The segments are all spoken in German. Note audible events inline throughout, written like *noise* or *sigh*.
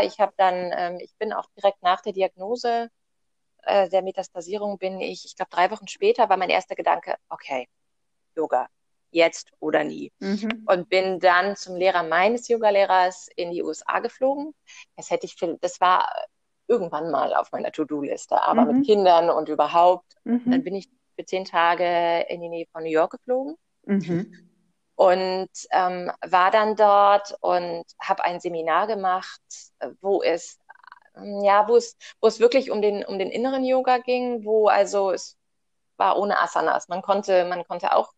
Ich habe dann, ähm, ich bin auch direkt nach der Diagnose äh, der Metastasierung bin ich, ich glaube drei Wochen später war mein erster Gedanke, okay, Yoga, jetzt oder nie. Mhm. Und bin dann zum Lehrer meines Yogalehrers in die USA geflogen. Das hätte ich, das war irgendwann mal auf meiner To-Do-Liste, aber mhm. mit Kindern und überhaupt. Mhm. Dann bin ich für zehn Tage in die Nähe von New York geflogen. Mhm. Und ähm, war dann dort und habe ein Seminar gemacht, wo es ja, wo es, wo es wirklich um den, um den inneren Yoga ging, wo also es war ohne Asanas. Man konnte, man konnte auch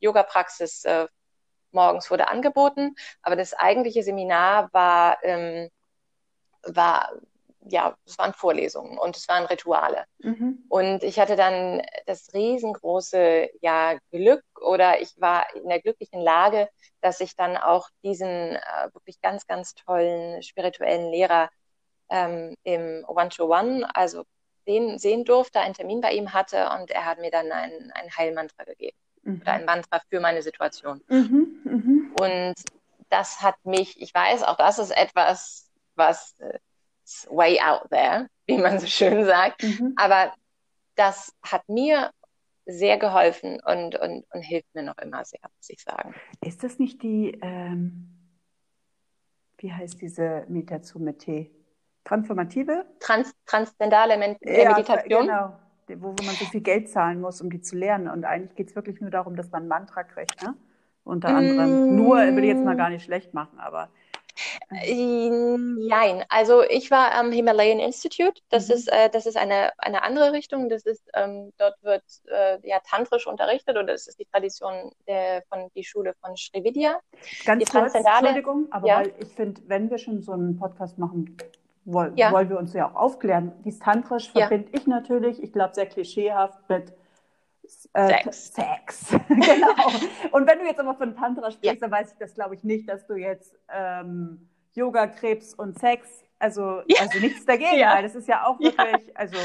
Yoga-Praxis äh, morgens wurde angeboten, aber das eigentliche Seminar war, ähm, war ja, es waren Vorlesungen und es waren Rituale. Mhm. Und ich hatte dann das riesengroße ja, Glück oder ich war in der glücklichen Lage, dass ich dann auch diesen äh, wirklich ganz, ganz tollen spirituellen Lehrer ähm, im One-to-One, also sehen, sehen durfte, einen Termin bei ihm hatte und er hat mir dann ein, ein Heilmantra gegeben mhm. oder ein Mantra für meine Situation. Mhm, mhm. Und das hat mich, ich weiß, auch das ist etwas, was äh, way out there, wie man so schön sagt, mhm. aber das hat mir sehr geholfen und, und, und hilft mir noch immer sehr, muss ich sagen. Ist das nicht die, ähm, wie heißt diese Meditation mit Tee? Transformative? Trans transzendale Men ja, Meditation. Genau, wo, wo, man so viel Geld zahlen muss, um die zu lernen. Und eigentlich geht es wirklich nur darum, dass man ein Mantra kriegt, ne? Unter anderem. Mm. Nur, will ich jetzt mal gar nicht schlecht machen, aber. Nein, also ich war am Himalayan Institute. Das mhm. ist, äh, das ist eine, eine andere Richtung. Das ist, ähm, dort wird äh, ja tantrisch unterrichtet oder es ist die Tradition der, von die Schule von Srividya. Ganz die kurz, Entschuldigung, aber ja. weil ich finde, wenn wir schon so einen Podcast machen, woll, ja. wollen wir uns ja auch aufklären. Dies Tantrisch verbinde ich natürlich, ich glaube, sehr klischeehaft mit äh, Sex. Sex. *laughs* genau. Und wenn du jetzt aber von Tantra sprichst, dann weiß ich das, glaube ich, nicht, dass du jetzt ähm, Yoga, Krebs und Sex also, ja. also nichts dagegen, *laughs* ja. weil das ist ja auch wirklich, ja. also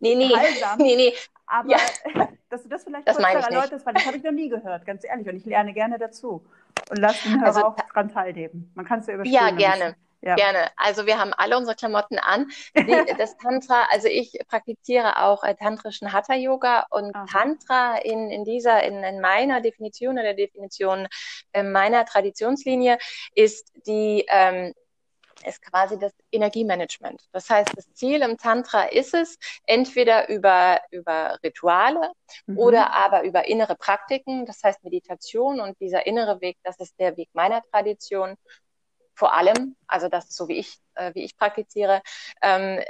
nee, nee. heilsam. Nee, nee. Aber *laughs* dass du das vielleicht das kurz erläuterst, weil das habe ich noch nie gehört, ganz ehrlich. Und ich lerne gerne dazu. Und lass den Hörer also, auch dran teilnehmen. Man kann es ja überspringen. Ja, gerne. Ja. Gerne. Also wir haben alle unsere Klamotten an. *laughs* Das Tantra, also ich praktiziere auch äh, tantrischen Hatha Yoga und Aha. Tantra in, in dieser, in, in meiner Definition oder der Definition äh, meiner Traditionslinie ist die ähm, ist quasi das Energiemanagement. Das heißt, das Ziel im Tantra ist es, entweder über, über Rituale mhm. oder aber über innere Praktiken, das heißt Meditation und dieser innere Weg, das ist der Weg meiner Tradition, vor allem, also das ist so wie ich, äh, wie ich praktiziere, ähm,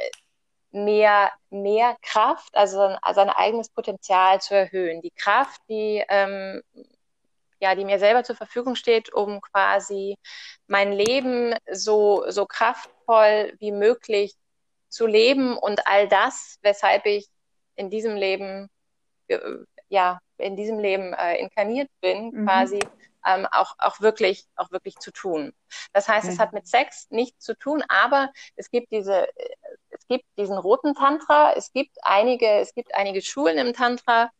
mehr, mehr Kraft, also sein eigenes Potenzial zu erhöhen. Die Kraft, die, ähm, ja, die mir selber zur Verfügung steht, um quasi mein Leben so, so kraftvoll wie möglich zu leben und all das, weshalb ich in diesem Leben, äh, ja, in diesem Leben äh, inkarniert bin, mhm. quasi ähm, auch, auch, wirklich, auch wirklich zu tun. Das heißt, okay. es hat mit Sex nichts zu tun, aber es gibt diese, äh, es gibt diesen roten Tantra, es gibt einige, es gibt einige Schulen im Tantra,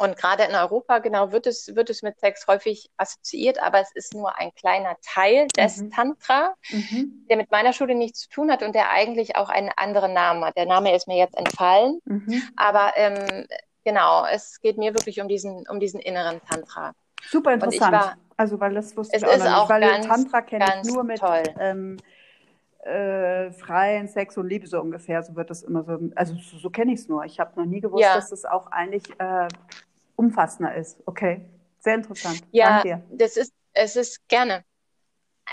und gerade in Europa, genau, wird es, wird es mit Sex häufig assoziiert, aber es ist nur ein kleiner Teil des mhm. Tantra, mhm. der mit meiner Schule nichts zu tun hat und der eigentlich auch einen anderen Namen hat. Der Name ist mir jetzt entfallen, mhm. aber ähm, genau, es geht mir wirklich um diesen, um diesen inneren Tantra. Super interessant. War, also, weil das wusste ich auch noch nicht. Weil ganz, Tantra kenne ich nur mit ähm, äh, freien Sex und Liebe so ungefähr. So wird das immer so. Also, so, so kenne ich es nur. Ich habe noch nie gewusst, ja. dass das auch eigentlich äh, umfassender ist. Okay. Sehr interessant. Ja, das ist, es ist gerne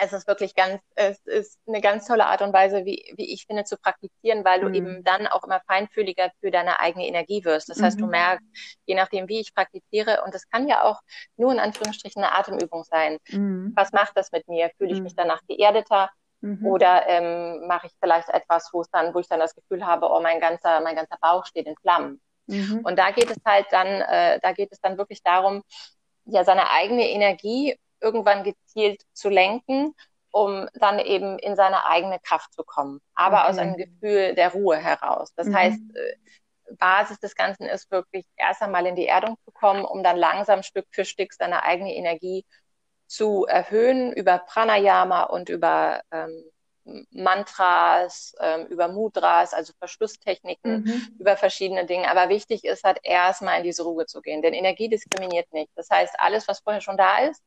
es ist wirklich ganz, es ist eine ganz tolle Art und Weise, wie, wie ich finde, zu praktizieren, weil du mhm. eben dann auch immer feinfühliger für deine eigene Energie wirst. Das mhm. heißt, du mhm. merkst, je nachdem, wie ich praktiziere, und das kann ja auch nur in Anführungsstrichen eine Atemübung sein. Mhm. Was macht das mit mir? Fühle ich mich mhm. danach geerdeter? Oder ähm, mache ich vielleicht etwas, wo es dann, wo ich dann das Gefühl habe, oh, mein ganzer, mein ganzer Bauch steht in Flammen. Und da geht es halt dann, äh, da geht es dann wirklich darum, ja, seine eigene Energie irgendwann gezielt zu lenken, um dann eben in seine eigene Kraft zu kommen. Aber okay. aus einem Gefühl der Ruhe heraus. Das mhm. heißt, äh, Basis des Ganzen ist wirklich erst einmal in die Erdung zu kommen, um dann langsam Stück für Stück seine eigene Energie zu erhöhen über Pranayama und über ähm, Mantras, ähm, über Mudras, also Verschlusstechniken, mhm. über verschiedene Dinge. Aber wichtig ist halt erstmal in diese Ruhe zu gehen, denn Energie diskriminiert nicht. Das heißt, alles, was vorher schon da ist,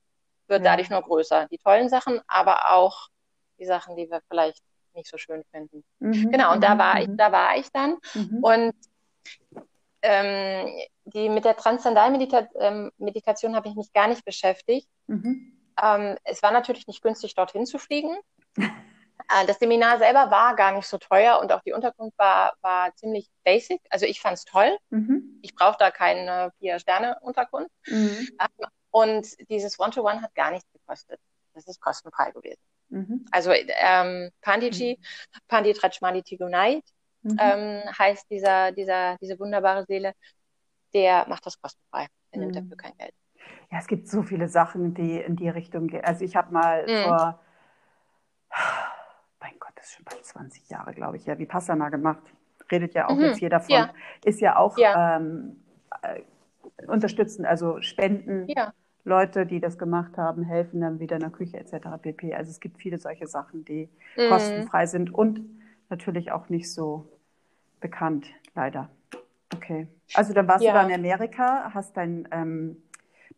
wird ja. dadurch nur größer. Die tollen Sachen, aber auch die Sachen, die wir vielleicht nicht so schön finden. Mhm. Genau, und da mhm. war ich, mhm. da war ich dann. Mhm. Und ähm, die mit der Transzendentalmeditation ähm, habe ich mich gar nicht beschäftigt. Ähm, es war natürlich nicht günstig, dorthin zu fliegen. *laughs* Äh, das Seminar selber war gar nicht so teuer und auch die Unterkunft war, war ziemlich basic. Also ich fand es toll. Mhm. Ich brauche da keine Vier-Sterne-Unterkunft. Mhm. Und dieses One-to-One -One hat gar nichts gekostet. Das ist kostenfrei gewesen. Mhm. Also ähm, Pandiji, mhm. Pandit Rajmani Tigunait mhm. ähm, heißt dieser, dieser, diese wunderbare Seele, der macht das kostenfrei. Er nimmt dafür kein Geld. Ja, es gibt so viele Sachen, die in die Richtung gehen. Also ich habe mal mhm. vor, mein Gott, das ist schon bald 20 Jahre, glaube ich, ja, Vipassana gemacht. Redet ja auch mhm. jetzt jeder von. Ja. Ist ja auch ja. Ähm, äh, unterstützen, also spenden. Ja. Leute, die das gemacht haben, helfen dann wieder in der Küche etc. pp. Also es gibt viele solche Sachen, die mhm. kostenfrei sind und natürlich auch nicht so bekannt, leider. Okay. Also dann warst ja. du da in Amerika, hast dein ähm,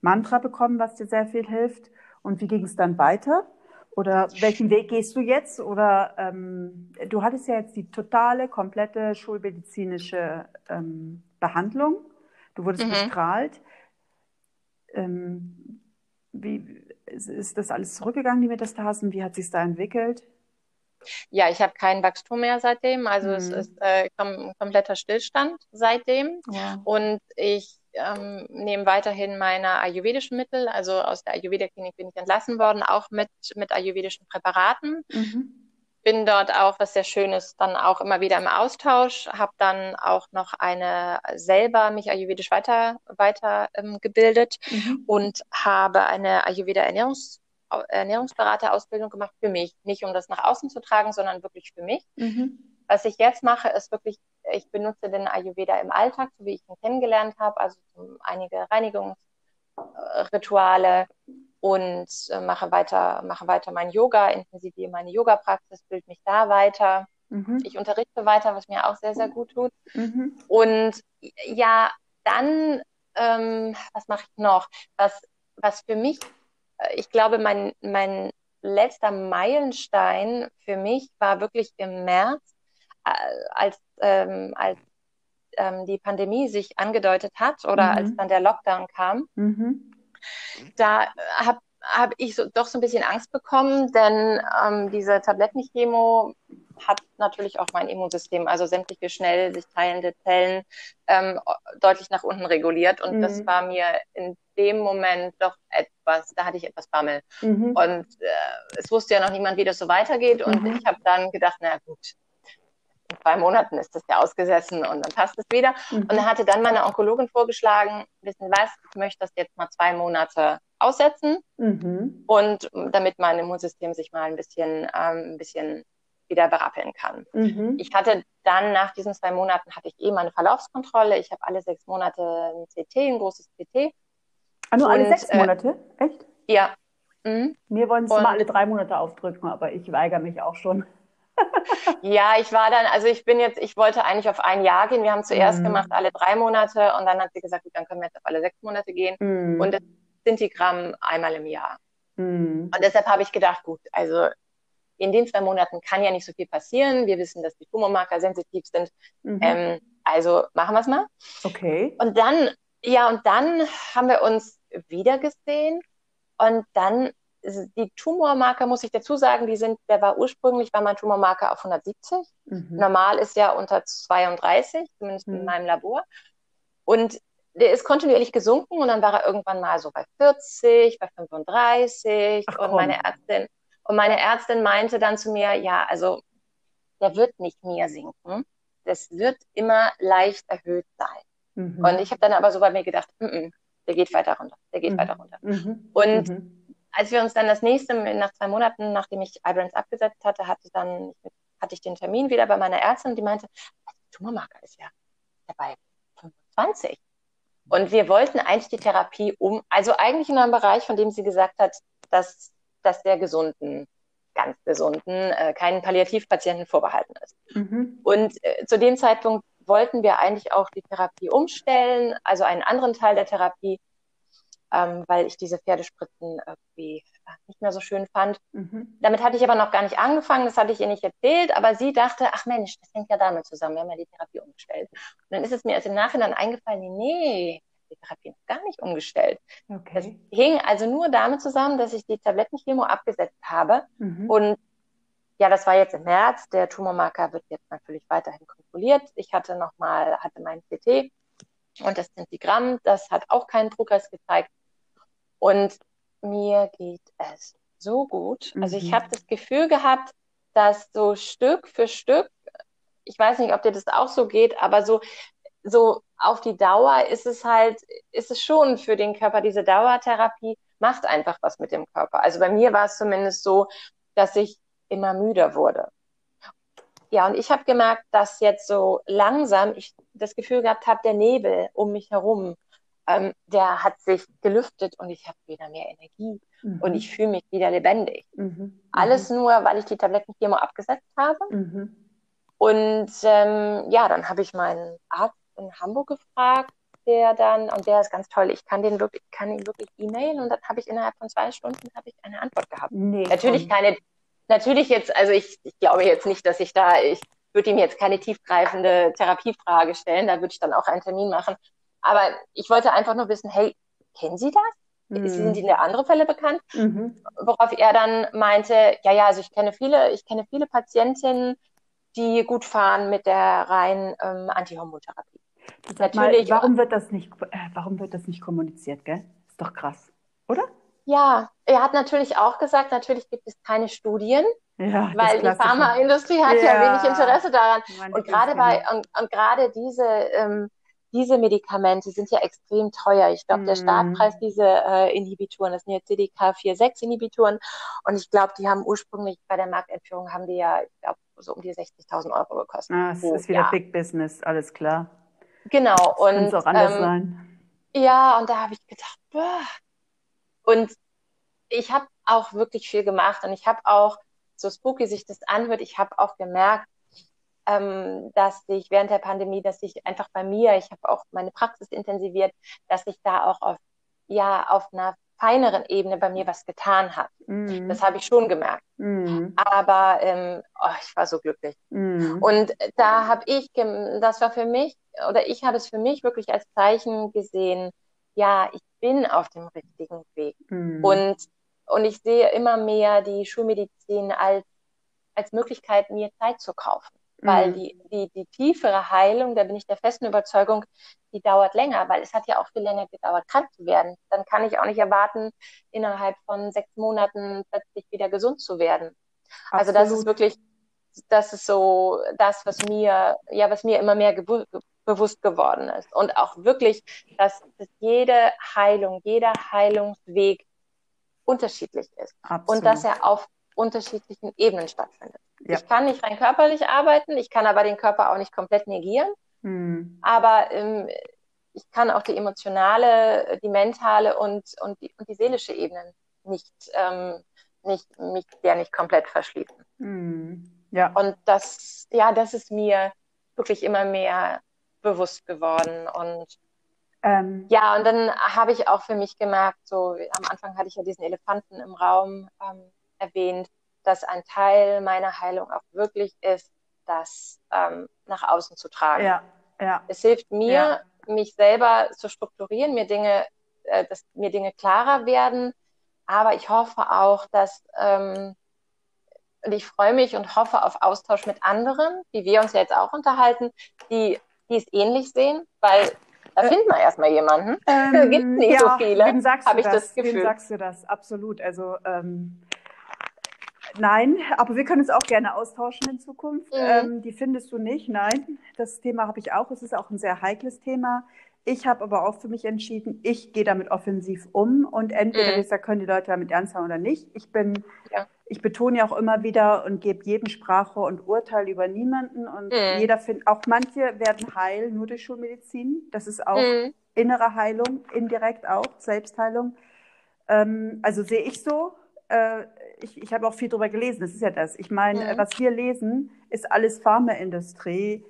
Mantra bekommen, was dir sehr viel hilft. Und wie ging es dann weiter? Oder welchen Weg gehst du jetzt? Oder ähm, du hattest ja jetzt die totale, komplette schulmedizinische ähm, Behandlung. Du wurdest mhm. bestrahlt. Ähm, wie ist, ist, das alles zurückgegangen, die Metastasen? Wie hat sich da entwickelt? Ja, ich habe kein Wachstum mehr seitdem. Also mhm. es ist äh, kom kompletter Stillstand seitdem. Ja. Und ich ähm, nehme weiterhin meine ayurvedischen Mittel. Also aus der Ayurveda-Klinik bin ich entlassen worden, auch mit, mit ayurvedischen Präparaten. Mhm. Bin dort auch, was sehr schön ist, dann auch immer wieder im Austausch. Habe dann auch noch eine selber mich ayurvedisch weiter, weiter ähm, gebildet mhm. und habe eine Ayurveda-Ernährungs- Ernährungsberaterausbildung gemacht für mich. Nicht um das nach außen zu tragen, sondern wirklich für mich. Mhm. Was ich jetzt mache, ist wirklich, ich benutze den Ayurveda im Alltag, so wie ich ihn kennengelernt habe, also einige Reinigungsrituale und äh, mache weiter, mache weiter mein Yoga, intensiviere meine Yoga-Praxis, bilde mich da weiter. Mhm. Ich unterrichte weiter, was mir auch sehr, sehr gut tut. Mhm. Und ja, dann, ähm, was mache ich noch? Was, was für mich ich glaube, mein, mein letzter Meilenstein für mich war wirklich im März, äh, als, ähm, als ähm, die Pandemie sich angedeutet hat oder mhm. als dann der Lockdown kam. Mhm. Da habe hab ich so, doch so ein bisschen Angst bekommen, denn ähm, diese Tablettenchemo hat natürlich auch mein Immunsystem, also sämtliche schnell sich teilende Zellen, ähm, deutlich nach unten reguliert. Und mhm. das war mir in dem Moment doch etwas, da hatte ich etwas Bammel. Mhm. Und äh, es wusste ja noch niemand, wie das so weitergeht. Und mhm. ich habe dann gedacht, na gut, in zwei Monaten ist das ja ausgesessen und dann passt es wieder. Mhm. Und da hatte dann meine Onkologin vorgeschlagen, wissen was, ich möchte das jetzt mal zwei Monate aussetzen mhm. und damit mein Immunsystem sich mal ein bisschen, ähm, ein bisschen wieder berappeln kann. Mhm. Ich hatte dann nach diesen zwei Monaten hatte ich eh meine Verlaufskontrolle. Ich habe alle sechs Monate ein CT, ein großes CT. Ah, nur alle sechs äh, Monate? Äh, Echt? Ja. Mhm. Mir wollen es mal alle drei Monate aufdrücken, aber ich weigere mich auch schon. Ja, ich war dann, also ich bin jetzt, ich wollte eigentlich auf ein Jahr gehen. Wir haben zuerst mhm. gemacht alle drei Monate und dann hat sie gesagt, gut, dann können wir jetzt auf alle sechs Monate gehen. Mhm. Und das sind die Gramm einmal im Jahr. Mhm. Und deshalb habe ich gedacht, gut, also in den zwei Monaten kann ja nicht so viel passieren. Wir wissen, dass die Tumormarker sensitiv sind. Mhm. Ähm, also machen wir es mal. Okay. Und dann, ja, und dann haben wir uns wieder gesehen und dann die Tumormarker, muss ich dazu sagen, die sind, der war ursprünglich, war mein Tumormarker auf 170. Mhm. Normal ist ja unter 32, zumindest mhm. in meinem Labor. Und der ist kontinuierlich gesunken und dann war er irgendwann mal so bei 40, bei 35 Ach, und meine Ärztin, und meine Ärztin meinte dann zu mir, ja, also der wird nicht mehr sinken. Das wird immer leicht erhöht sein. Mhm. Und ich habe dann aber so bei mir gedacht, mm -mm, der geht weiter runter, der geht mhm. weiter runter. Mhm. Und mhm. Als wir uns dann das nächste, nach zwei Monaten, nachdem ich Ibrance abgesetzt hatte, hatte, dann, hatte ich den Termin wieder bei meiner Ärztin, die meinte, der Tumormarker ist ja dabei 25. Und wir wollten eigentlich die Therapie um, also eigentlich in einem Bereich, von dem sie gesagt hat, dass dass der gesunden ganz gesunden, äh, keinen Palliativpatienten vorbehalten ist. Mhm. Und äh, zu dem Zeitpunkt wollten wir eigentlich auch die Therapie umstellen, also einen anderen Teil der Therapie, ähm, weil ich diese Pferdespritzen irgendwie nicht mehr so schön fand. Mhm. Damit hatte ich aber noch gar nicht angefangen, das hatte ich ihr nicht erzählt, aber sie dachte, ach Mensch, das hängt ja damit zusammen, wir haben ja die Therapie umgestellt. Und dann ist es mir erst im Nachhinein eingefallen, nee, die Therapie noch gar nicht umgestellt. Okay. Das hing also nur damit zusammen, dass ich die Tablettenchemo abgesetzt habe mhm. und ja, das war jetzt im März. Der Tumormarker wird jetzt natürlich weiterhin kontrolliert. Ich hatte nochmal, hatte mein CT und das Zentigramm, das hat auch keinen Progress gezeigt. Und mir geht es so gut. Mhm. Also ich mhm. habe das Gefühl gehabt, dass so Stück für Stück, ich weiß nicht, ob dir das auch so geht, aber so, so auf die Dauer ist es halt, ist es schon für den Körper, diese Dauertherapie macht einfach was mit dem Körper. Also bei mir war es zumindest so, dass ich immer müder wurde. Ja, und ich habe gemerkt, dass jetzt so langsam ich das Gefühl gehabt habe, der Nebel um mich herum, ähm, der hat sich gelüftet und ich habe wieder mehr Energie mhm. und ich fühle mich wieder lebendig. Mhm. mhm. Alles nur, weil ich die Tabletten viermal abgesetzt habe. Mhm. Und ähm, ja, dann habe ich meinen Arzt in Hamburg gefragt, der dann, und der ist ganz toll, ich kann den wirklich, kann ihn wirklich e-mailen und dann habe ich innerhalb von zwei Stunden habe ich eine Antwort gehabt. Nee, Natürlich keine natürlich jetzt, also ich, ich glaube jetzt nicht, dass ich da, ich würde ihm jetzt keine tiefgreifende Therapiefrage stellen, da würde ich dann auch einen Termin machen. Aber ich wollte einfach nur wissen, hey, kennen Sie das? Mhm. Sind Ihnen andere Fälle bekannt? Mhm. Worauf er dann meinte, ja, ja, also ich kenne viele, ich kenne viele Patientinnen, die gut fahren mit der reinen ähm, Antihormontherapie. Natürlich. Mal, warum wird das nicht, äh, warum wird das nicht kommuniziert, gell? Ist doch krass, oder? Ja, er hat natürlich auch gesagt, natürlich gibt es keine Studien, ja, weil die Pharmaindustrie hat ja. ja, wenig Interesse daran. Meine und gerade bei und, und gerade diese ähm, diese Medikamente sind ja extrem teuer. Ich glaube, mm. der mhm. Startpreis dieser äh, Inhibitoren, das sind ja CDK4-6-Inhibitoren. Und ich glaube, die haben ursprünglich bei der Marktentführung haben die ja, ich glaube, so um die 60.000 Euro gekostet. Ah, es oh, ist wieder ja. Big Business, alles klar. Genau. Das und auch anders ähm, sein. Ja, und da habe ich gedacht, boah, und ich habe auch wirklich viel gemacht und ich habe auch, so spooky sich das anhört, ich habe auch gemerkt, ähm, dass ich während der Pandemie, dass ich einfach bei mir, ich habe auch meine Praxis intensiviert, dass ich da auch auf, ja, auf einer feineren Ebene bei mir was getan hat. Mhm. Das habe ich schon gemerkt. Mhm. Aber ähm, oh, ich war so glücklich. Mhm. Und da habe ich, das war für mich, oder ich habe es für mich wirklich als Zeichen gesehen, ja, ich bin auf dem richtigen Weg. Mhm. Und, und ich sehe immer mehr die Schulmedizin als, als Möglichkeit, mir Zeit zu kaufen. Mhm. Weil die, die, die tiefere Heilung, da bin ich der festen Überzeugung, die dauert länger, weil es hat ja auch viel länger gedauert, krank zu werden. Dann kann ich auch nicht erwarten, innerhalb von sechs Monaten plötzlich wieder gesund zu werden. Absolut. Also das ist wirklich, das ist so das, was mir, ja, was mir immer mehr bewusst geworden ist. Und auch wirklich, dass, dass jede Heilung, jeder Heilungsweg unterschiedlich ist. Absolut. Und dass er auf unterschiedlichen Ebenen stattfindet. Ja. Ich kann nicht rein körperlich arbeiten, ich kann aber den Körper auch nicht komplett negieren. Hm. Aber ähm, ich kann auch die emotionale, die mentale und, und, die, und die seelische Ebene nicht, ähm, nicht, mich der nicht komplett verschließen. Hm. Ja. Und das, ja, das ist mir wirklich immer mehr bewusst geworden. Und ähm, ja, und dann habe ich auch für mich gemerkt, so am Anfang hatte ich ja diesen Elefanten im Raum ähm, erwähnt, dass ein Teil meiner Heilung auch wirklich ist, das ähm, nach außen zu tragen. Ja, ja. Es hilft mir, ja. mich selber zu strukturieren, mir Dinge, äh, dass mir Dinge klarer werden. Aber ich hoffe auch, dass ähm, und ich freue mich und hoffe auf Austausch mit anderen, wie wir uns ja jetzt auch unterhalten, die die es ähnlich sehen, weil da äh, findet man erstmal jemanden. Ähm, *laughs* da gibt nicht ja, so viele. Wem sagst du ich das? das Gefühl. Wem sagst du das? Absolut. Also ähm, nein, aber wir können uns auch gerne austauschen in Zukunft. Mhm. Ähm, die findest du nicht? Nein, das Thema habe ich auch. Es ist auch ein sehr heikles Thema. Ich habe aber auch für mich entschieden, ich gehe damit offensiv um und entweder mhm. können die Leute damit ernst haben oder nicht. Ich bin ja ich betone ja auch immer wieder und gebe jedem Sprache und Urteil über niemanden und mhm. jeder findet, auch manche werden heil nur durch Schulmedizin. Das ist auch mhm. innere Heilung, indirekt auch, Selbstheilung. Ähm, also sehe ich so. Äh, ich, ich habe auch viel darüber gelesen, das ist ja das. Ich meine, mhm. was wir lesen, ist alles Pharmaindustrie.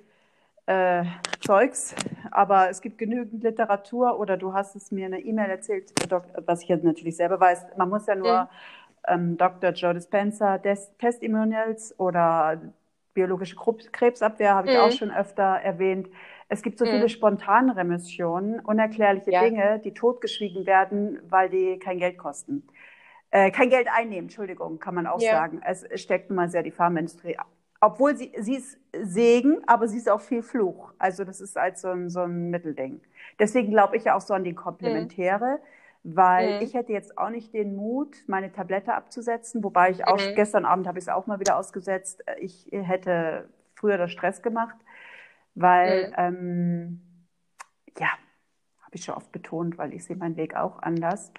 Äh, Zeugs, aber es gibt genügend Literatur oder du hast es mir in einer E-Mail erzählt, was ich jetzt natürlich selber weiß. Man muss ja nur mhm. ähm, Dr. Joe Dispenza Testimonials oder biologische Krebsabwehr habe ich mhm. auch schon öfter erwähnt. Es gibt so mhm. viele spontane Remissionen, unerklärliche ja. Dinge, die totgeschwiegen werden, weil die kein Geld kosten. Äh, kein Geld einnehmen, Entschuldigung, kann man auch ja. sagen. Es steckt nun mal sehr die Pharmaindustrie. Obwohl sie, sie ist Segen, aber sie ist auch viel Fluch. Also das ist halt so ein, so ein Mittelding. Deswegen glaube ich ja auch so an die Komplementäre. Mhm weil mhm. ich hätte jetzt auch nicht den Mut, meine Tablette abzusetzen, wobei ich auch mhm. gestern Abend habe ich es auch mal wieder ausgesetzt. Ich hätte früher das Stress gemacht, weil mhm. ähm, ja, habe ich schon oft betont, weil ich sehe meinen Weg auch anders.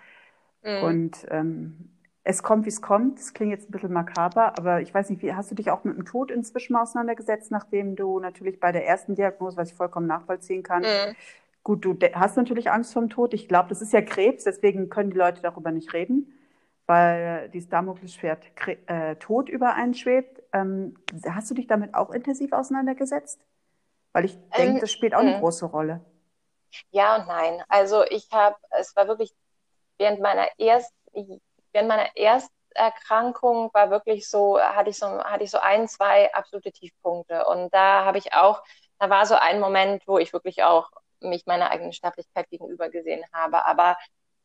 Mhm. Und ähm, es kommt, wie es kommt. Das klingt jetzt ein bisschen makaber, aber ich weiß nicht, wie hast du dich auch mit dem Tod inzwischen auseinandergesetzt, nachdem du natürlich bei der ersten Diagnose, was ich vollkommen nachvollziehen kann, mhm. Gut, du hast natürlich Angst vom Tod. Ich glaube, das ist ja Krebs, deswegen können die Leute darüber nicht reden, weil dieses Damoklesschwert äh, Tod über einen schwebt. Ähm, hast du dich damit auch intensiv auseinandergesetzt? Weil ich denke, ähm, das spielt auch eine mh. große Rolle. Ja und nein. Also ich habe, es war wirklich während meiner ersten, während meiner Ersterkrankung war wirklich so, hatte ich so, hatte ich so ein, zwei absolute Tiefpunkte. Und da habe ich auch, da war so ein Moment, wo ich wirklich auch mich meiner eigenen Sterblichkeit gegenüber gesehen habe. Aber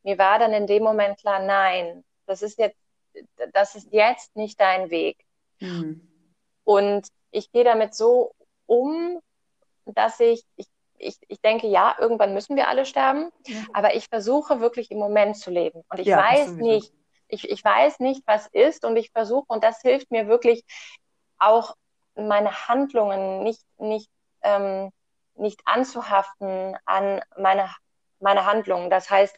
mir war dann in dem Moment klar, nein, das ist jetzt, das ist jetzt nicht dein Weg. Mhm. Und ich gehe damit so um, dass ich, ich, ich, ich denke, ja, irgendwann müssen wir alle sterben, ja. aber ich versuche wirklich im Moment zu leben. Und ich ja, weiß nicht, ich, ich weiß nicht, was ist und ich versuche, und das hilft mir wirklich auch meine Handlungen nicht, nicht ähm, nicht anzuhaften an meine, meine Handlungen. Das heißt,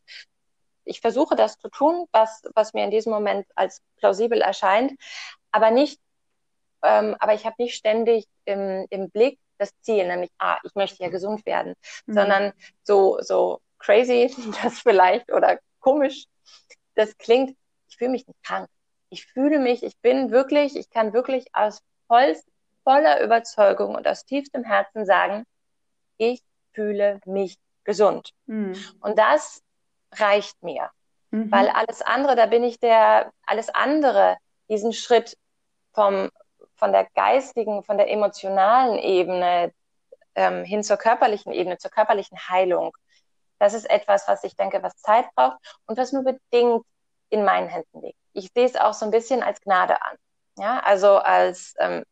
ich versuche das zu tun, was, was mir in diesem Moment als plausibel erscheint, aber nicht, ähm, aber ich habe nicht ständig im, im Blick das Ziel, nämlich, ah, ich möchte ja gesund werden, mhm. sondern so, so crazy *laughs* das vielleicht oder komisch das klingt, ich fühle mich nicht krank. Ich fühle mich, ich bin wirklich, ich kann wirklich aus voll, voller Überzeugung und aus tiefstem Herzen sagen, ich fühle mich gesund. Mhm. Und das reicht mir. Mhm. Weil alles andere, da bin ich der, alles andere, diesen Schritt vom, von der geistigen, von der emotionalen Ebene ähm, hin zur körperlichen Ebene, zur körperlichen Heilung. Das ist etwas, was ich denke, was Zeit braucht und was nur bedingt in meinen Händen liegt. Ich sehe es auch so ein bisschen als Gnade an. Ja, also als, ähm,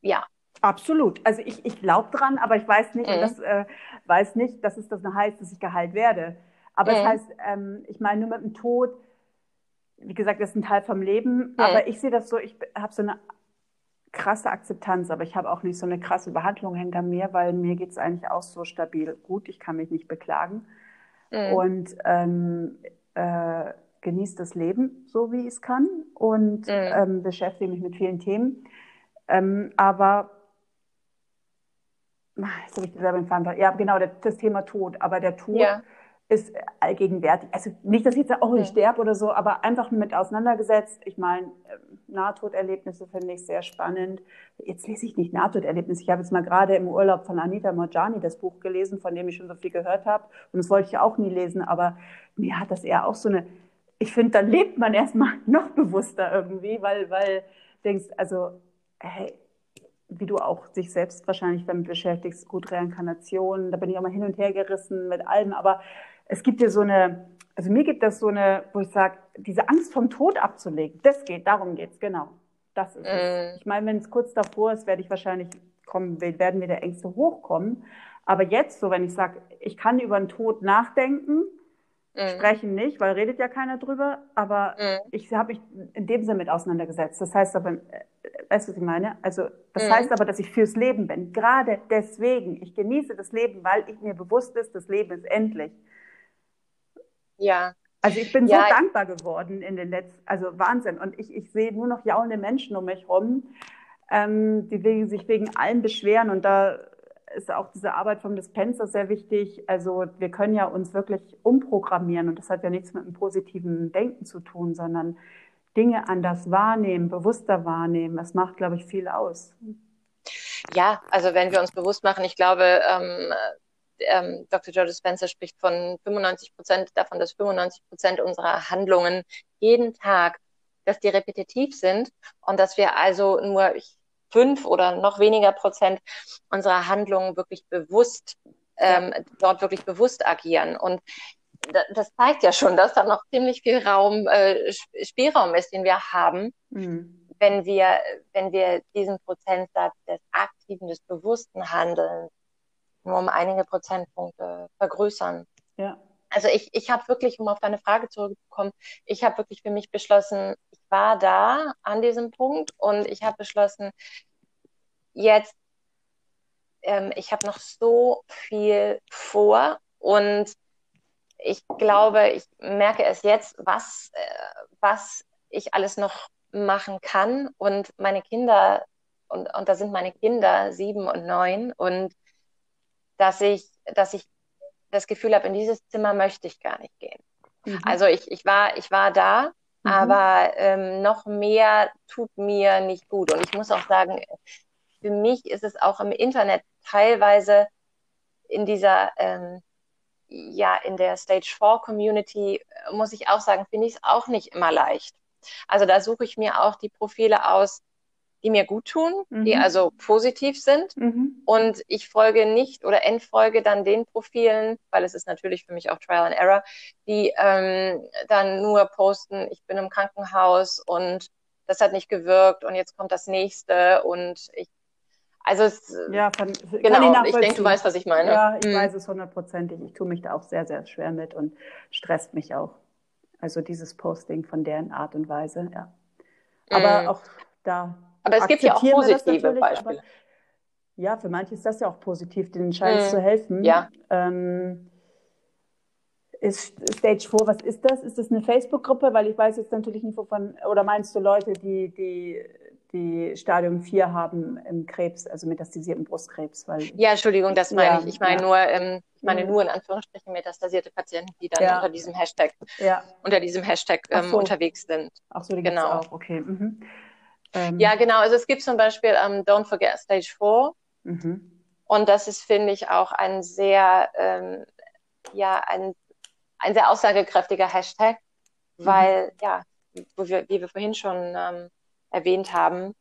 ja, Absolut. Also ich, ich glaube dran, aber ich weiß nicht, mhm. das, äh, weiß nicht, dass es das heißt, dass ich geheilt werde. Aber mhm. es heißt, ähm, ich meine, nur mit dem Tod, wie gesagt, das ist ein Teil vom Leben, mhm. aber ich sehe das so, ich habe so eine krasse Akzeptanz, aber ich habe auch nicht so eine krasse Behandlung hinter mir, weil mir geht es eigentlich auch so stabil gut, ich kann mich nicht beklagen mhm. und ähm, äh, genieße das Leben so, wie ich es kann und mhm. ähm, beschäftige mich mit vielen Themen. Ähm, aber jetzt habe ich selber den Faden Ja, genau, das Thema Tod. Aber der Tod ja. Ist allgegenwärtig. Also nicht, dass ich jetzt sage, oh, ich sterbe oder so, aber einfach mit auseinandergesetzt. Ich meine, ähm, Nahtoderlebnisse finde ich sehr spannend. Jetzt lese ich nicht Nahtoderlebnisse. Ich habe jetzt mal gerade im Urlaub von Anita Morjani das Buch gelesen, von dem ich schon so viel gehört habe. Und das wollte ich auch nie lesen, aber mir hat das eher auch so eine, ich finde, dann lebt man erstmal *laughs* noch bewusster irgendwie, weil, weil denkst, also, hey, wie du auch dich selbst wahrscheinlich damit beschäftigst, gut Reinkarnation, da bin ich auch mal hin und her gerissen mit allem, aber es gibt dir so eine, also mir gibt das so eine, wo ich sage, diese Angst vom Tod abzulegen, das geht, darum geht's, genau. Das ist es. Ich meine, wenn es kurz davor ist, werde ich wahrscheinlich kommen, werden mir der Ängste hochkommen. Aber jetzt, so wenn ich sage, ich kann über den Tod nachdenken, mm. sprechen nicht, weil redet ja keiner drüber, aber mm. ich habe mich in dem Sinne mit auseinandergesetzt. Das heißt aber, Weißt du, was ich meine? Also, das mhm. heißt aber, dass ich fürs Leben bin. Gerade deswegen. Ich genieße das Leben, weil ich mir bewusst ist, das Leben ist endlich. Ja. Also ich bin ja. so dankbar geworden in den letzten, also Wahnsinn. Und ich, ich sehe nur noch jaulende Menschen um mich rum, ähm, die sich wegen allem beschweren. Und da ist auch diese Arbeit vom Dispenser sehr wichtig. Also wir können ja uns wirklich umprogrammieren. Und das hat ja nichts mit einem positiven Denken zu tun, sondern Dinge anders wahrnehmen, bewusster wahrnehmen. Das macht, glaube ich, viel aus. Ja, also wenn wir uns bewusst machen, ich glaube, ähm, ähm, Dr. George Spencer spricht von 95 Prozent davon, dass 95 Prozent unserer Handlungen jeden Tag, dass die repetitiv sind und dass wir also nur fünf oder noch weniger Prozent unserer Handlungen wirklich bewusst ähm, dort wirklich bewusst agieren. Und das zeigt ja schon, dass da noch ziemlich viel Raum, äh, Spielraum ist, den wir haben, mhm. wenn wir, wenn wir diesen Prozentsatz des aktiven, des bewussten Handelns nur um einige Prozentpunkte vergrößern. Ja. Also ich, ich habe wirklich, um auf deine Frage zurückzukommen, ich habe wirklich für mich beschlossen, ich war da an diesem Punkt und ich habe beschlossen, jetzt, ähm, ich habe noch so viel vor und ich glaube, ich merke es jetzt, was, äh, was ich alles noch machen kann und meine Kinder, und, und da sind meine Kinder sieben und neun und dass ich, dass ich das Gefühl habe, in dieses Zimmer möchte ich gar nicht gehen. Mhm. Also ich, ich, war, ich war da, mhm. aber ähm, noch mehr tut mir nicht gut. Und ich muss auch sagen, für mich ist es auch im Internet teilweise in dieser, ähm, ja, in der Stage 4 Community, muss ich auch sagen, finde ich es auch nicht immer leicht. Also da suche ich mir auch die Profile aus, die mir gut tun, mhm. die also positiv sind. Mhm. Und ich folge nicht oder entfolge dann den Profilen, weil es ist natürlich für mich auch Trial and Error, die ähm, dann nur posten, ich bin im Krankenhaus und das hat nicht gewirkt und jetzt kommt das nächste und ich also es, ja, kann, genau, ich, ich denke, du weißt, was ich meine. Ja, ich mhm. weiß es hundertprozentig. Ich tue mich da auch sehr, sehr schwer mit und stresst mich auch. Also dieses Posting von deren Art und Weise, ja. Aber mhm. auch da aber es gibt ja auch positive Beispiele. Aber, ja, für manche ist das ja auch positiv, den Scheiß mhm. zu helfen. Ja. Ähm, ist Stage 4, was ist das? Ist das eine Facebook-Gruppe? Weil ich weiß jetzt natürlich nicht, wovon, oder meinst du Leute, die, die, die Stadium 4 haben im Krebs, also metastasierten Brustkrebs? Weil, ja, Entschuldigung, das meine ja, ich. Ich meine ja. nur, ähm, ich meine mhm. nur in Anführungsstrichen metastasierte Patienten, die dann ja. unter diesem Hashtag, unter diesem Hashtag ähm, so. unterwegs sind. Ach so, die genau. auch, okay. Mhm. Ähm, ja, genau. Also es gibt zum Beispiel ähm, Don't Forget Stage 4. Mhm. Und das ist, finde ich, auch ein sehr, ähm, ja, ein, ein sehr aussagekräftiger Hashtag, mhm. weil, ja, wo wir, wie wir vorhin schon ähm, erwähnt haben,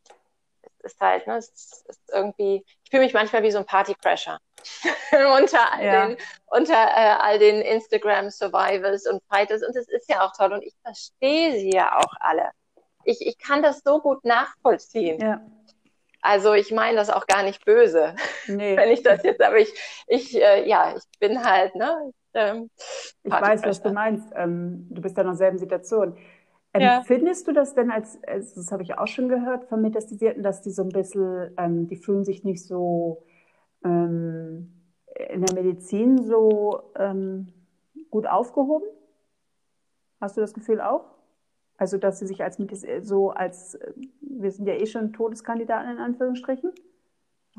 es ist halt, ne, es ist irgendwie, ich fühle mich manchmal wie so ein Partycrasher *laughs* unter all ja. den, unter äh, all den Instagram Survivors und Fighters und es ist ja auch toll und ich verstehe sie ja auch alle ich, ich kann das so gut nachvollziehen. Ja. Also ich meine das auch gar nicht böse, nee. *laughs* wenn ich das jetzt, aber ich, ich äh, ja, ich bin halt, ne? Ähm, ich weiß, was du meinst. Ähm, du bist ja in derselben Situation. Empfindest ja. du das denn als, das habe ich auch schon gehört von Metastasierten, dass die so ein bisschen, ähm, die fühlen sich nicht so ähm, in der Medizin so ähm, gut aufgehoben? Hast du das Gefühl auch? Also, dass sie sich als so als, wir sind ja eh schon Todeskandidaten in Anführungsstrichen.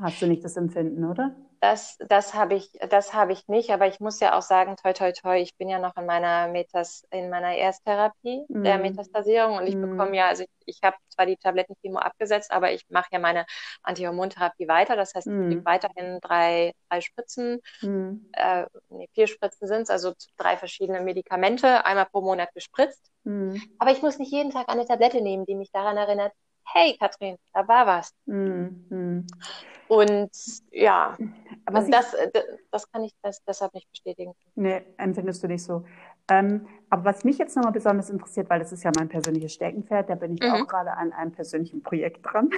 Hast du nicht das Empfinden, oder? Das, das habe ich, das habe ich nicht, aber ich muss ja auch sagen, toi, toi, toi, ich bin ja noch in meiner Metas, in meiner Ersttherapie mm. der Metastasierung und ich mm. bekomme ja, also ich, ich habe zwar die Tablettenchemo abgesetzt, aber ich mache ja meine Antihormontherapie weiter. Das heißt, mm. ich gebe weiterhin drei, drei Spritzen, mm. äh, nee, vier Spritzen sind es, also drei verschiedene Medikamente, einmal pro Monat gespritzt. Mm. Aber ich muss nicht jeden Tag eine Tablette nehmen, die mich daran erinnert, hey Katrin, da war was. Mm. Und ja, aber das, äh, das kann ich das, deshalb nicht bestätigen. Nee, empfindest du nicht so. Ähm, aber was mich jetzt nochmal besonders interessiert, weil das ist ja mein persönliches Steckenpferd, da bin ich mhm. auch gerade an einem persönlichen Projekt dran.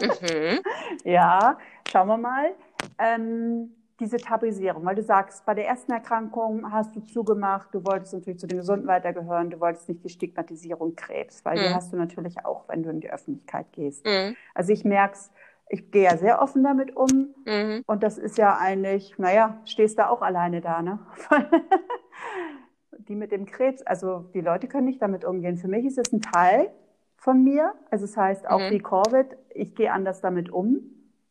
mhm. *laughs* Ja, schauen wir mal. Ähm, diese Tabuisierung, weil du sagst, bei der ersten Erkrankung hast du zugemacht, du wolltest natürlich zu den Gesunden weitergehören, du wolltest nicht die Stigmatisierung Krebs, weil mhm. die hast du natürlich auch, wenn du in die Öffentlichkeit gehst. Mhm. Also ich merke es, ich gehe ja sehr offen damit um. Mhm. Und das ist ja eigentlich, naja, stehst da auch alleine da, ne? *laughs* die mit dem Krebs, also die Leute können nicht damit umgehen. Für mich ist es ein Teil von mir. Also es das heißt, auch mhm. wie Covid, ich gehe anders damit um.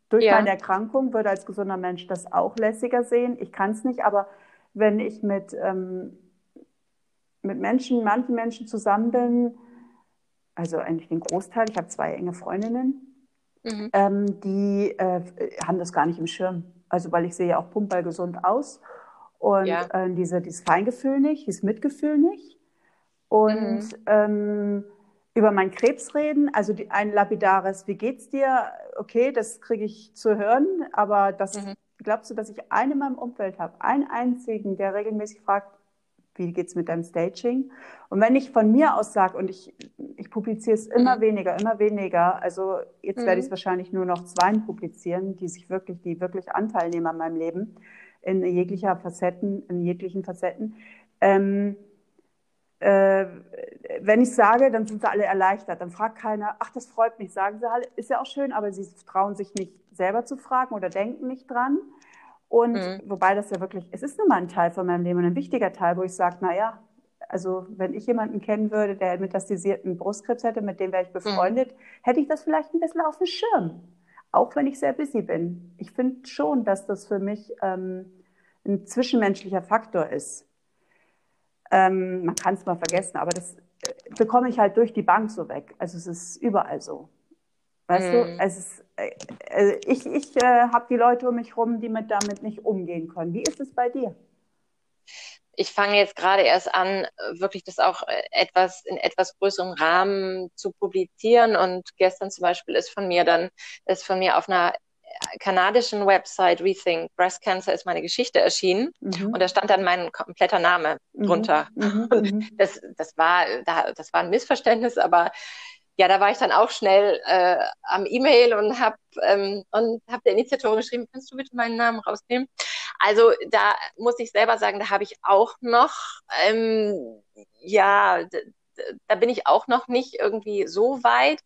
Durch ja. meine Erkrankung würde als gesunder Mensch das auch lässiger sehen. Ich kann es nicht, aber wenn ich mit, ähm, mit Menschen, manchen Menschen zusammen bin, also eigentlich den Großteil, ich habe zwei enge Freundinnen, mhm. ähm, die äh, haben das gar nicht im Schirm. Also weil ich sehe ja auch pumpball gesund aus und ja. äh, diese, dieses Feingefühl nicht, dieses Mitgefühl nicht. Und mhm. ähm, über meinen Krebs reden, also die, ein lapidares, wie geht's dir? Okay, das kriege ich zu hören, aber das mhm. glaubst du, dass ich einen in meinem Umfeld habe, einen einzigen, der regelmäßig fragt, wie geht's mit deinem Staging? Und wenn ich von mir aus sage, und ich, ich publiziere es immer mhm. weniger, immer weniger, also jetzt mhm. werde ich es wahrscheinlich nur noch zwei publizieren, die sich wirklich, die wirklich Anteil nehmen an meinem Leben, in jeglicher Facetten, in jeglichen Facetten. Ähm, äh, wenn ich sage, dann sind sie alle erleichtert. Dann fragt keiner, ach, das freut mich, sagen sie alle, ist ja auch schön, aber sie trauen sich nicht selber zu fragen oder denken nicht dran. Und mhm. wobei das ja wirklich, es ist nun mal ein Teil von meinem Leben und ein wichtiger Teil, wo ich sage, na ja, also wenn ich jemanden kennen würde, der metastasierten Brustkrebs hätte, mit dem wäre ich mhm. befreundet, mhm. hätte ich das vielleicht ein bisschen auf dem Schirm. Auch wenn ich sehr busy bin. Ich finde schon, dass das für mich ähm, ein zwischenmenschlicher Faktor ist. Ähm, man kann es mal vergessen, aber das äh, bekomme ich halt durch die Bank so weg. Also es ist überall so. Weißt mhm. du, es ist, äh, äh, ich, ich äh, habe die Leute um mich rum, die mit damit nicht umgehen können. Wie ist es bei dir? Ich fange jetzt gerade erst an, wirklich das auch äh, etwas in etwas größerem Rahmen zu publizieren. Und gestern zum Beispiel ist von mir dann, ist von mir auf einer kanadischen Website Rethink Breast Cancer ist meine Geschichte erschienen mhm. und da stand dann mein kompletter Name mhm. drunter. Mhm. Mhm. das, das war, das war ein Missverständnis, aber ja, da war ich dann auch schnell äh, am E-Mail und habe ähm, und habe der Initiatorin geschrieben, kannst du bitte meinen Namen rausnehmen? Also da muss ich selber sagen, da habe ich auch noch, ähm, ja, da bin ich auch noch nicht irgendwie so weit.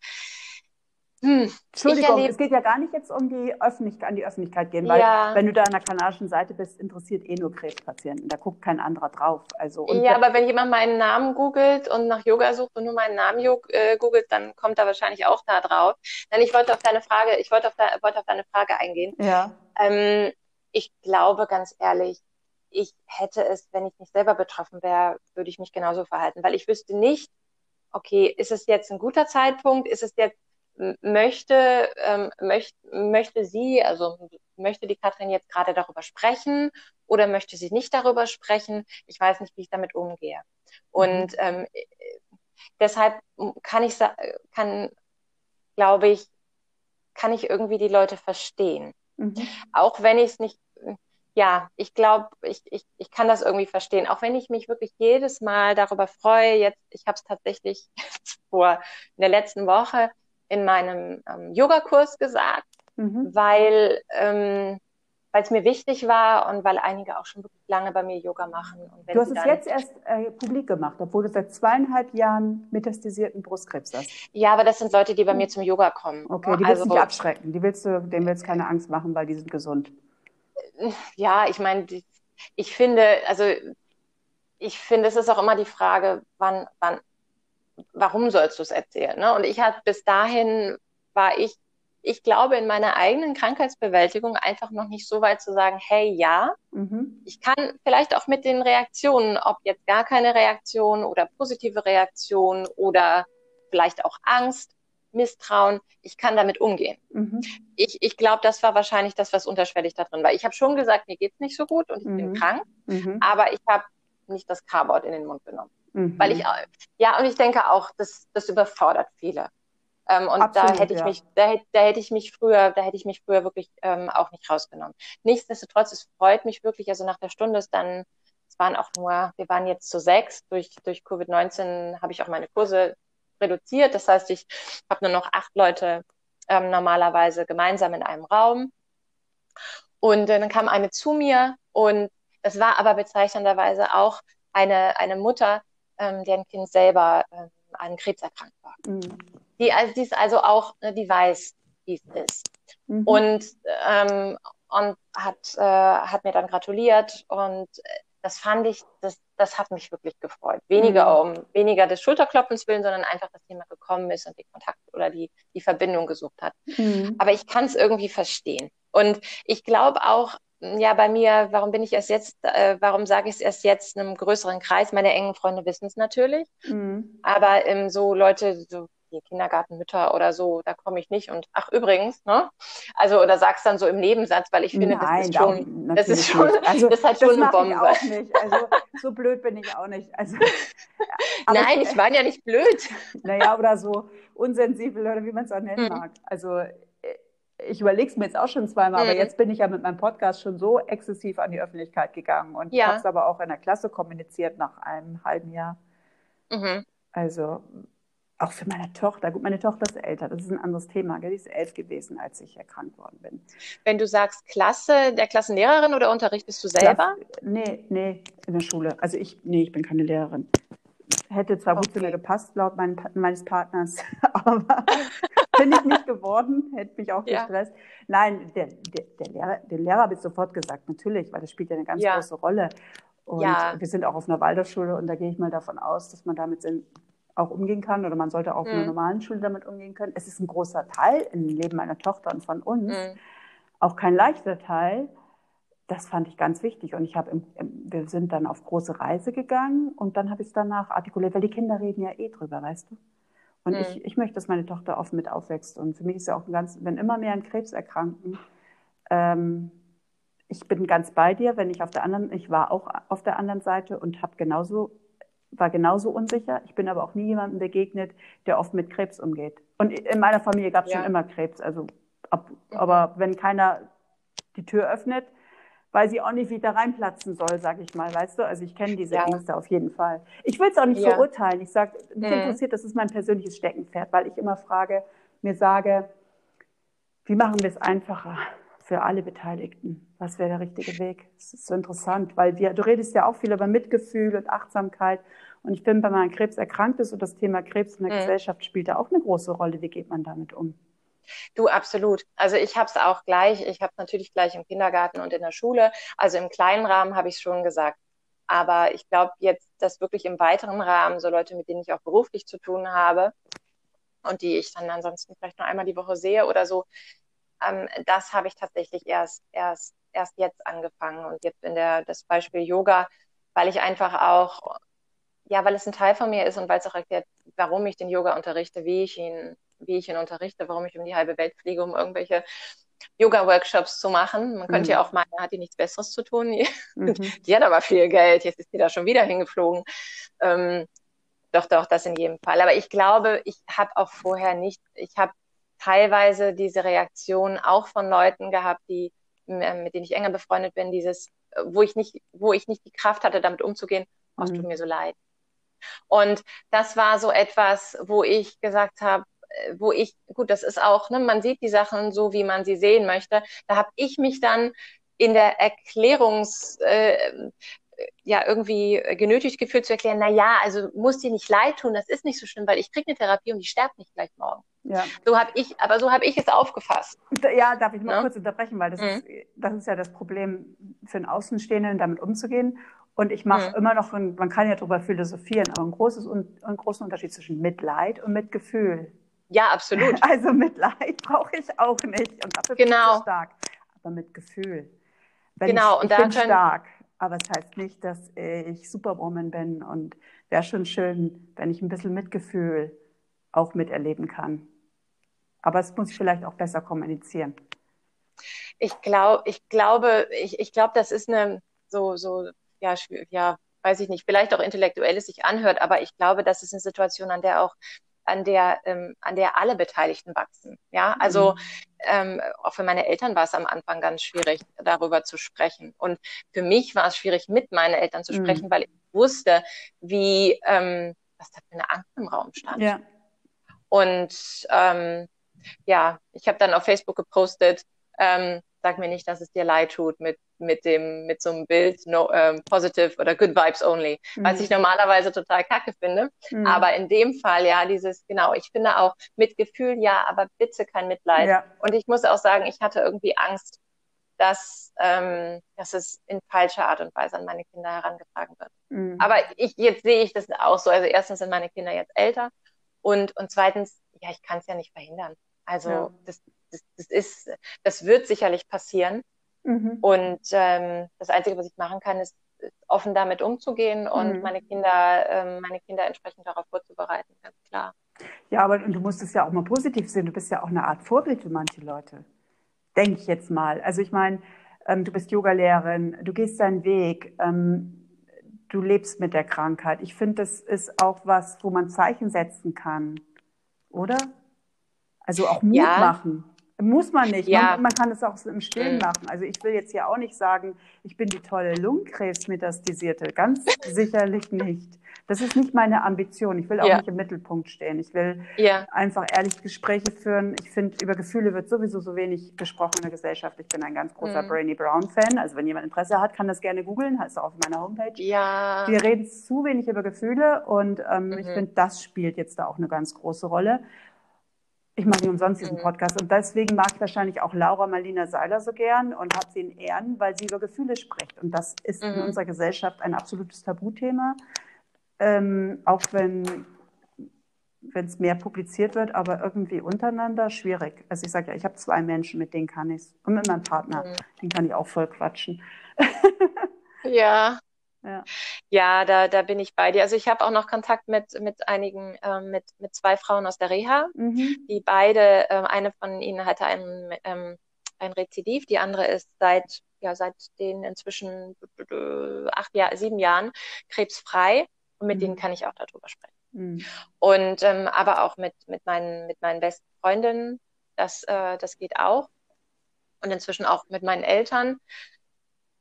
Hm, Entschuldigung, es geht ja gar nicht jetzt um die Öffentlichkeit, an die Öffentlichkeit gehen, weil ja. wenn du da an der kanadischen Seite bist, interessiert eh nur Krebspatienten. Da guckt kein anderer drauf. Also, ja, aber wenn jemand meinen Namen googelt und nach Yoga sucht und nur meinen Namen äh, googelt, dann kommt er wahrscheinlich auch da drauf. Denn ich wollte auf deine Frage, ich wollte auf, de, wollte auf deine Frage eingehen. Ja. Ähm, ich glaube ganz ehrlich, ich hätte es, wenn ich nicht selber betroffen wäre, würde ich mich genauso verhalten, weil ich wüsste nicht, okay, ist es jetzt ein guter Zeitpunkt? Ist es jetzt möchte, ähm, möcht, möchte sie, also möchte die Katrin jetzt gerade darüber sprechen oder möchte sie nicht darüber sprechen? Ich weiß nicht, wie ich damit umgehe. Und mhm. ähm, deshalb kann ich, kann, glaube ich, kann ich irgendwie die Leute verstehen. Mhm. Auch wenn ich es nicht, ja, ich glaube, ich, ich, ich kann das irgendwie verstehen. Auch wenn ich mich wirklich jedes Mal darüber freue, jetzt, ich habe es tatsächlich *laughs* vor in der letzten Woche in meinem ähm, Yogakurs gesagt, mhm. weil ähm, weil es mir wichtig war und weil einige auch schon wirklich lange bei mir Yoga machen. du hast es jetzt erst äh, publik gemacht, obwohl du seit zweieinhalb Jahren metastasierten Brustkrebs hast. Ja, aber das sind Leute, die bei mir zum Yoga kommen. Okay, die willst also, du nicht abschrecken. Die willst du, denen willst du keine Angst machen, weil die sind gesund. Ja, ich meine, ich finde, also ich finde, es ist auch immer die Frage, wann, wann, warum sollst du es erzählen? Ne? Und ich hatte bis dahin war ich, ich glaube, in meiner eigenen Krankheitsbewältigung einfach noch nicht so weit zu sagen, hey, ja, mhm. ich kann vielleicht auch mit den Reaktionen, ob jetzt gar keine Reaktion oder positive Reaktion oder vielleicht auch Angst, Misstrauen, ich kann damit umgehen. Mhm. Ich, ich glaube, das war wahrscheinlich das, was unterschwellig da drin war. Ich habe schon gesagt, mir geht's nicht so gut und ich mhm. bin krank, mhm. aber ich habe nicht das Cardboard in den Mund genommen. Mhm. Weil ich, ja, und ich denke auch, das, das überfordert viele. Ähm, und Absolut, da hätte ich ja. mich, da, da hätte ich mich früher, da hätte ich mich früher wirklich ähm, auch nicht rausgenommen. Nichtsdestotrotz, es freut mich wirklich, also nach der Stunde ist dann, es waren auch nur, wir waren jetzt zu sechs, durch, durch Covid-19 habe ich auch meine Kurse reduziert. Das heißt, ich habe nur noch acht Leute ähm, normalerweise gemeinsam in einem Raum. Und äh, dann kam eine zu mir und das war aber bezeichnenderweise auch eine, eine Mutter, ähm, deren Kind selber ähm, an Krebs erkrankt war. Mhm. Die, also, die ist also auch, ne, die weiß, wie es ist. Mhm. Und, ähm, und hat, äh, hat mir dann gratuliert und das fand ich, das, das hat mich wirklich gefreut. Weniger mhm. um, weniger des Schulterklopfens willen, sondern einfach, dass jemand gekommen ist und den Kontakt oder die, die Verbindung gesucht hat. Mhm. Aber ich kann es irgendwie verstehen. Und ich glaube auch, ja, bei mir, warum bin ich erst jetzt, äh, warum sage ich es erst jetzt einem größeren Kreis? Meine engen Freunde wissen es natürlich. Mhm. Aber ähm, so Leute, so Kindergartenmütter oder so, da komme ich nicht und ach übrigens, ne? Also oder sagst dann so im Nebensatz, weil ich finde, Nein, das ist schon, das ist schon, also, das ist halt schon eine Bombe. Ich auch nicht. Also so blöd bin ich auch nicht. Also, *laughs* Nein, ich, ich war ja nicht blöd. Naja, oder so unsensibel oder wie man es auch nennen mhm. mag. Also ich überlege es mir jetzt auch schon zweimal, mhm. aber jetzt bin ich ja mit meinem Podcast schon so exzessiv an die Öffentlichkeit gegangen und ja. habe es aber auch in der Klasse kommuniziert nach einem halben Jahr. Mhm. Also auch für meine Tochter. Gut, meine Tochter ist älter, das ist ein anderes Thema. Die ist elf gewesen, als ich erkrankt worden bin. Wenn du sagst Klasse, der Klassenlehrerin oder unterrichtest du selber? Ja, nee, nee, in der Schule. Also ich, nee, ich bin keine Lehrerin. Hätte zwar okay. gut zu mir gepasst, laut mein, meines Partners, *laughs* aber *laughs* bin ich nicht geworden, hätte mich auch gestresst. Ja. Nein, der, der, der Lehrer, den Lehrer habe ich sofort gesagt, natürlich, weil das spielt ja eine ganz ja. große Rolle. Und ja. wir sind auch auf einer Waldorfschule und da gehe ich mal davon aus, dass man damit auch umgehen kann oder man sollte auch mhm. in einer normalen Schule damit umgehen können. Es ist ein großer Teil im Leben meiner Tochter und von uns, mhm. auch kein leichter Teil. Das fand ich ganz wichtig und ich habe, wir sind dann auf große Reise gegangen und dann habe ich es danach artikuliert, weil die Kinder reden ja eh drüber, weißt du. Und mhm. ich, ich möchte, dass meine Tochter oft mit aufwächst und für mich ist ja auch ein ganz, wenn immer mehr an Krebs erkranken, ähm, ich bin ganz bei dir, wenn ich auf der anderen, ich war auch auf der anderen Seite und habe genauso, war genauso unsicher. Ich bin aber auch nie jemandem begegnet, der oft mit Krebs umgeht. Und in meiner Familie gab es ja. schon immer Krebs. Also, ab, aber wenn keiner die Tür öffnet, weiß ich auch nicht, wie ich da reinplatzen soll, sag ich mal, weißt du? Also ich kenne diese ja. Ängste auf jeden Fall. Ich will es auch nicht ja. verurteilen. Ich sage, mich mhm. interessiert, das ist mein persönliches Steckenpferd, weil ich immer frage, mir sage, wie machen wir es einfacher? für alle Beteiligten. Was wäre der richtige Weg? Das ist so interessant, weil wir, du redest ja auch viel über Mitgefühl und Achtsamkeit. Und ich bin, wenn man an Krebs erkrankt ist und das Thema Krebs in der mhm. Gesellschaft spielt da auch eine große Rolle. Wie geht man damit um? Du, absolut. Also ich habe es auch gleich. Ich habe natürlich gleich im Kindergarten und in der Schule. Also im kleinen Rahmen habe ich schon gesagt. Aber ich glaube jetzt, dass wirklich im weiteren Rahmen so Leute, mit denen ich auch beruflich zu tun habe und die ich dann ansonsten vielleicht nur einmal die Woche sehe oder so, ähm, das habe ich tatsächlich erst, erst, erst jetzt angefangen. Und jetzt in der, das Beispiel Yoga, weil ich einfach auch, ja, weil es ein Teil von mir ist und weil es auch erklärt, warum ich den Yoga unterrichte, wie ich ihn, wie ich ihn unterrichte, warum ich um die halbe Welt fliege, um irgendwelche Yoga-Workshops zu machen. Man könnte mhm. ja auch meinen, hat die nichts Besseres zu tun. Mhm. *laughs* Die hat aber viel Geld, jetzt ist die da schon wieder hingeflogen. Ähm, doch, doch, das in jedem Fall. Aber ich glaube, ich habe auch vorher nicht, ich habe teilweise diese Reaktion auch von Leuten gehabt, die, äh, mit denen ich enger befreundet bin, dieses, äh, wo ich nicht, wo ich nicht die Kraft hatte, damit umzugehen, oh, mhm. tut mir so leid. Und das war so etwas, wo ich gesagt habe, wo ich, gut, das ist auch, ne, man sieht die Sachen so, wie man sie sehen möchte. Da habe ich mich dann in der Erklärungs, äh, ja irgendwie genötigt gefühlt zu erklären, na ja, also muss dir nicht leid tun, das ist nicht so schlimm, weil ich kriege eine Therapie und die sterbt nicht gleich morgen. Ja. So habe ich, aber so habe ich es aufgefasst. Ja, darf ich mal ja? kurz unterbrechen, weil das, mhm. ist, das ist ja das Problem für einen Außenstehenden, damit umzugehen. Und ich mache mhm. immer noch, man kann ja darüber philosophieren, aber ein großes, einen großen Unterschied zwischen Mitleid und Mitgefühl. Ja, absolut. Also Mitleid brauche ich auch nicht und dafür genau. bin ich stark. Aber Mitgefühl. Wenn genau, ich, ich und bin stark, aber es heißt nicht, dass ich Superwoman bin und wäre schon schön, wenn ich ein bisschen Mitgefühl auch miterleben kann. Aber es muss ich vielleicht auch besser kommunizieren. Ich glaube, ich glaube, ich, ich glaube, das ist eine so, so, ja, ja, weiß ich nicht, vielleicht auch intellektuelles sich anhört, aber ich glaube, das ist eine Situation, an der auch an der, ähm, an der alle Beteiligten wachsen. Ja, also mhm. ähm, auch für meine Eltern war es am Anfang ganz schwierig, darüber zu sprechen. Und für mich war es schwierig, mit meinen Eltern zu mhm. sprechen, weil ich wusste, wie ähm, was da für eine Angst im Raum stand. Ja. Und ähm, ja, ich habe dann auf Facebook gepostet, ähm, sag mir nicht, dass es dir leid tut mit mit dem mit so einem Bild no ähm, positive oder good vibes only, mhm. was ich normalerweise total kacke finde, mhm. aber in dem Fall ja dieses genau, ich finde auch Mitgefühl ja, aber bitte kein Mitleid. Ja. Und ich muss auch sagen, ich hatte irgendwie Angst, dass ähm, dass es in falscher Art und Weise an meine Kinder herangetragen wird. Mhm. Aber ich jetzt sehe ich das auch so, also erstens sind meine Kinder jetzt älter und und zweitens ja, ich kann es ja nicht verhindern. Also ja. das das, das, ist, das wird sicherlich passieren. Mhm. Und ähm, das Einzige, was ich machen kann, ist, offen damit umzugehen und mhm. meine Kinder, ähm, meine Kinder entsprechend darauf vorzubereiten, ganz klar. Ja, aber du musst es ja auch mal positiv sehen. Du bist ja auch eine Art Vorbild für manche Leute. Denke ich jetzt mal. Also ich meine, ähm, du bist Yogalehrerin, du gehst deinen Weg, ähm, du lebst mit der Krankheit. Ich finde, das ist auch was, wo man Zeichen setzen kann, oder? Also auch Mut ja. machen. Muss man nicht. Ja. Man, man, kann es auch im Stillen mhm. machen. Also ich will jetzt hier auch nicht sagen, ich bin die tolle Lungenkrebsmetastasierte. Ganz sicherlich nicht. Das ist nicht meine Ambition. Ich will auch ja. nicht im Mittelpunkt stehen. Ich will ja. einfach ehrlich Gespräche führen. Ich finde, über Gefühle wird sowieso so wenig gesprochen in der Gesellschaft. Ich bin ein ganz großer mhm. Brainy Brown Fan. Also wenn jemand Interesse hat, kann das gerne googeln. Heißt auch auf meiner Homepage. Ja. Wir reden zu wenig über Gefühle und ähm, mhm. ich finde, das spielt jetzt da auch eine ganz große Rolle. Ich mache nicht umsonst diesen mhm. Podcast und deswegen mag ich wahrscheinlich auch Laura Marlina Seiler so gern und habe sie in Ehren, weil sie über Gefühle spricht. Und das ist in mhm. unserer Gesellschaft ein absolutes Tabuthema ähm, auch wenn wenn es mehr publiziert wird, aber irgendwie untereinander schwierig. Also ich sage ja, ich habe zwei Menschen, mit denen kann ich es. Und mit meinem Partner, mhm. den kann ich auch voll quatschen. *laughs* ja. Ja, ja da, da bin ich bei dir. Also ich habe auch noch Kontakt mit, mit einigen, äh, mit, mit zwei Frauen aus der Reha, mhm. die beide, äh, eine von ihnen hatte ein, ähm, ein Rezidiv, die andere ist seit, ja, seit den inzwischen acht Jahr, sieben Jahren krebsfrei. Und mit mhm. denen kann ich auch darüber sprechen. Mhm. Und ähm, aber auch mit, mit, meinen, mit meinen besten Freundinnen, das, äh, das geht auch. Und inzwischen auch mit meinen Eltern.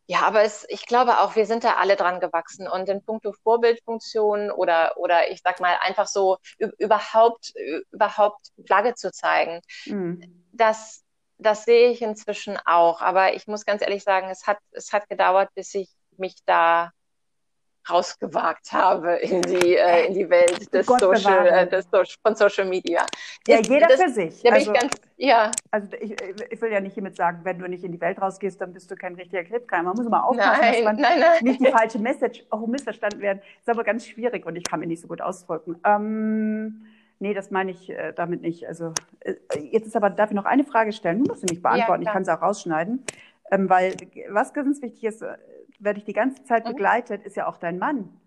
Ja, aber es, ich glaube auch, wir sind da alle dran gewachsen. Und in puncto Vorbildfunktion oder, oder ich sag mal, einfach so überhaupt, überhaupt Flagge zu zeigen, mhm. das, das sehe ich inzwischen auch. Aber ich muss ganz ehrlich sagen, es hat, es hat gedauert, bis ich mich da rausgewagt habe in die, äh, in die Welt des Social, äh, des von Social Media. Ja, jeder das, für sich. Da also, ganz, ja. Also ich, ich will ja nicht hiermit sagen, wenn du nicht in die Welt rausgehst, dann bist du kein richtiger Clipkeimer. Man muss mal aufpassen, nein, dass man nein, nein. nicht die falsche Message auch missverstanden werden. Das ist aber ganz schwierig und ich kann mir nicht so gut ausdrücken. Ähm, nee, das meine ich äh, damit nicht. Also äh, jetzt ist aber, darf ich noch eine Frage stellen? Du musst sie nicht beantworten, ja, ich kann sie auch rausschneiden. Ähm, weil was ganz wichtig ist, wer dich die ganze Zeit mhm. begleitet, ist ja auch dein Mann.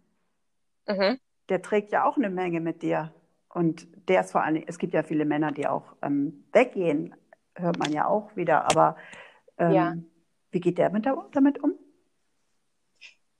Mhm. Der trägt ja auch eine Menge mit dir. Und der ist vor allem, es gibt ja viele Männer, die auch ähm, weggehen, hört man ja auch wieder. Aber ähm, ja. wie geht der mit, damit um?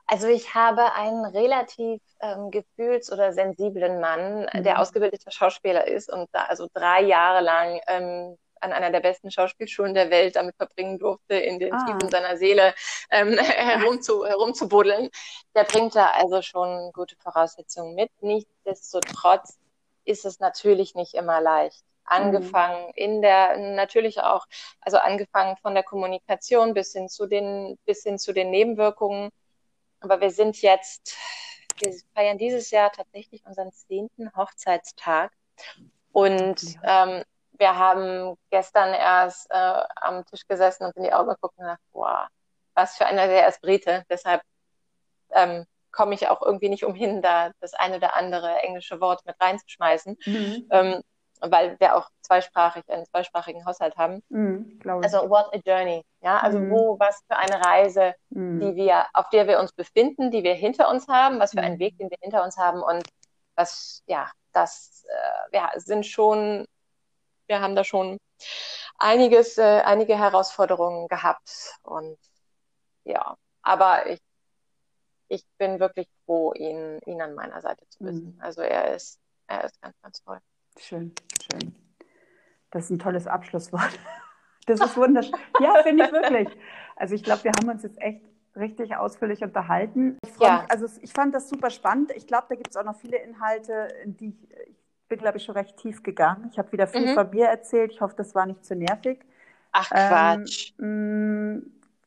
Also ich habe einen relativ ähm, gefühls- oder sensiblen Mann, mhm. der ausgebildeter Schauspieler ist und da also drei Jahre lang ähm, an einer der besten Schauspielschulen der Welt damit verbringen durfte, in den ah. Tiefen seiner Seele ähm, *laughs* herumzu, herumzubuddeln. Der bringt da also schon gute Voraussetzungen mit. Nichtsdestotrotz ist es natürlich nicht immer leicht. Angefangen mhm. in der, natürlich auch, also angefangen von der Kommunikation bis hin zu den, bis hin zu den Nebenwirkungen. Aber wir sind jetzt, wir feiern dieses Jahr tatsächlich unseren zehnten Hochzeitstag. Und ähm, wir haben gestern erst äh, am Tisch gesessen und in die Augen geguckt und gedacht, boah, was für einer, der ist Brite. Deshalb ähm, komme ich auch irgendwie nicht umhin, da das eine oder andere englische Wort mit reinzuschmeißen, mhm. ähm, weil wir auch zweisprachig einen zweisprachigen Haushalt haben. Mhm, also what a journey, ja, also mhm. wo, was für eine Reise, mhm. die wir, auf der wir uns befinden, die wir hinter uns haben, was für einen mhm. Weg, den wir hinter uns haben und was, ja, das, äh, wir sind schon wir haben da schon einiges, äh, einige Herausforderungen gehabt. Und ja, aber ich, ich bin wirklich froh, ihn, ihn an meiner Seite zu wissen. Mhm. Also er ist, er ist ganz, ganz toll. Schön, schön. Das ist ein tolles Abschlusswort. *laughs* Das ist wunderschön. Ja, finde ich wirklich. Also ich glaube, wir haben uns jetzt echt richtig ausführlich unterhalten. Ich, ja. mich, also ich fand das super spannend. Ich glaube, da gibt es auch noch viele Inhalte, die ich, ich bin, glaube ich, schon recht tief gegangen. Ich habe wieder viel mhm. von mir erzählt. Ich hoffe, das war nicht zu nervig. Ach Quatsch. Ähm, mh,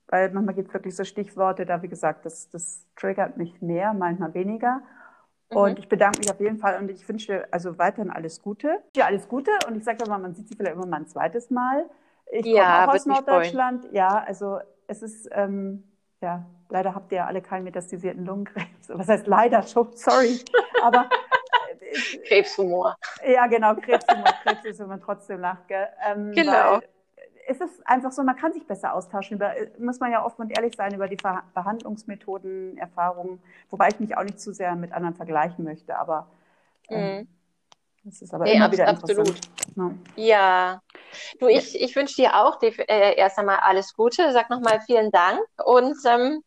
weil manchmal gibt es wirklich so Stichworte, da wie gesagt, das, das triggert mich mehr, manchmal weniger. Mhm. Und ich bedanke mich auf jeden Fall und ich wünsche also weiterhin alles Gute. Ja, alles Gute und ich sage mal, man sieht sie vielleicht immer mal ein zweites Mal. Ich ja, komme auch aus Norddeutschland. Freuen. Ja, also es ist, ähm, ja, leider habt ihr alle keinen metastasierten Lungenkrebs. *laughs* Was heißt leider schon, sorry. Aber Krebshumor. Ja, genau, Krebshumor. *laughs* Krebs ist, wenn man trotzdem lacht. Gell? Ähm, genau. Es ist einfach so, man kann sich besser austauschen. Über, muss man ja offen und ehrlich sein über die Ver Behandlungsmethoden, Erfahrungen, wobei ich mich auch nicht zu sehr mit anderen vergleichen möchte. Aber ähm, mhm. Das ist aber nee, immer wieder absolut. Ja. ja. Du, ich, ich wünsche dir auch die, äh, erst einmal alles Gute. Sag nochmal vielen Dank und ähm,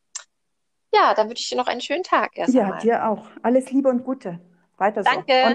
ja, dann wünsche ich dir noch einen schönen Tag erst Ja, dir auch. Alles Liebe und Gute. Weiter so. Danke. Und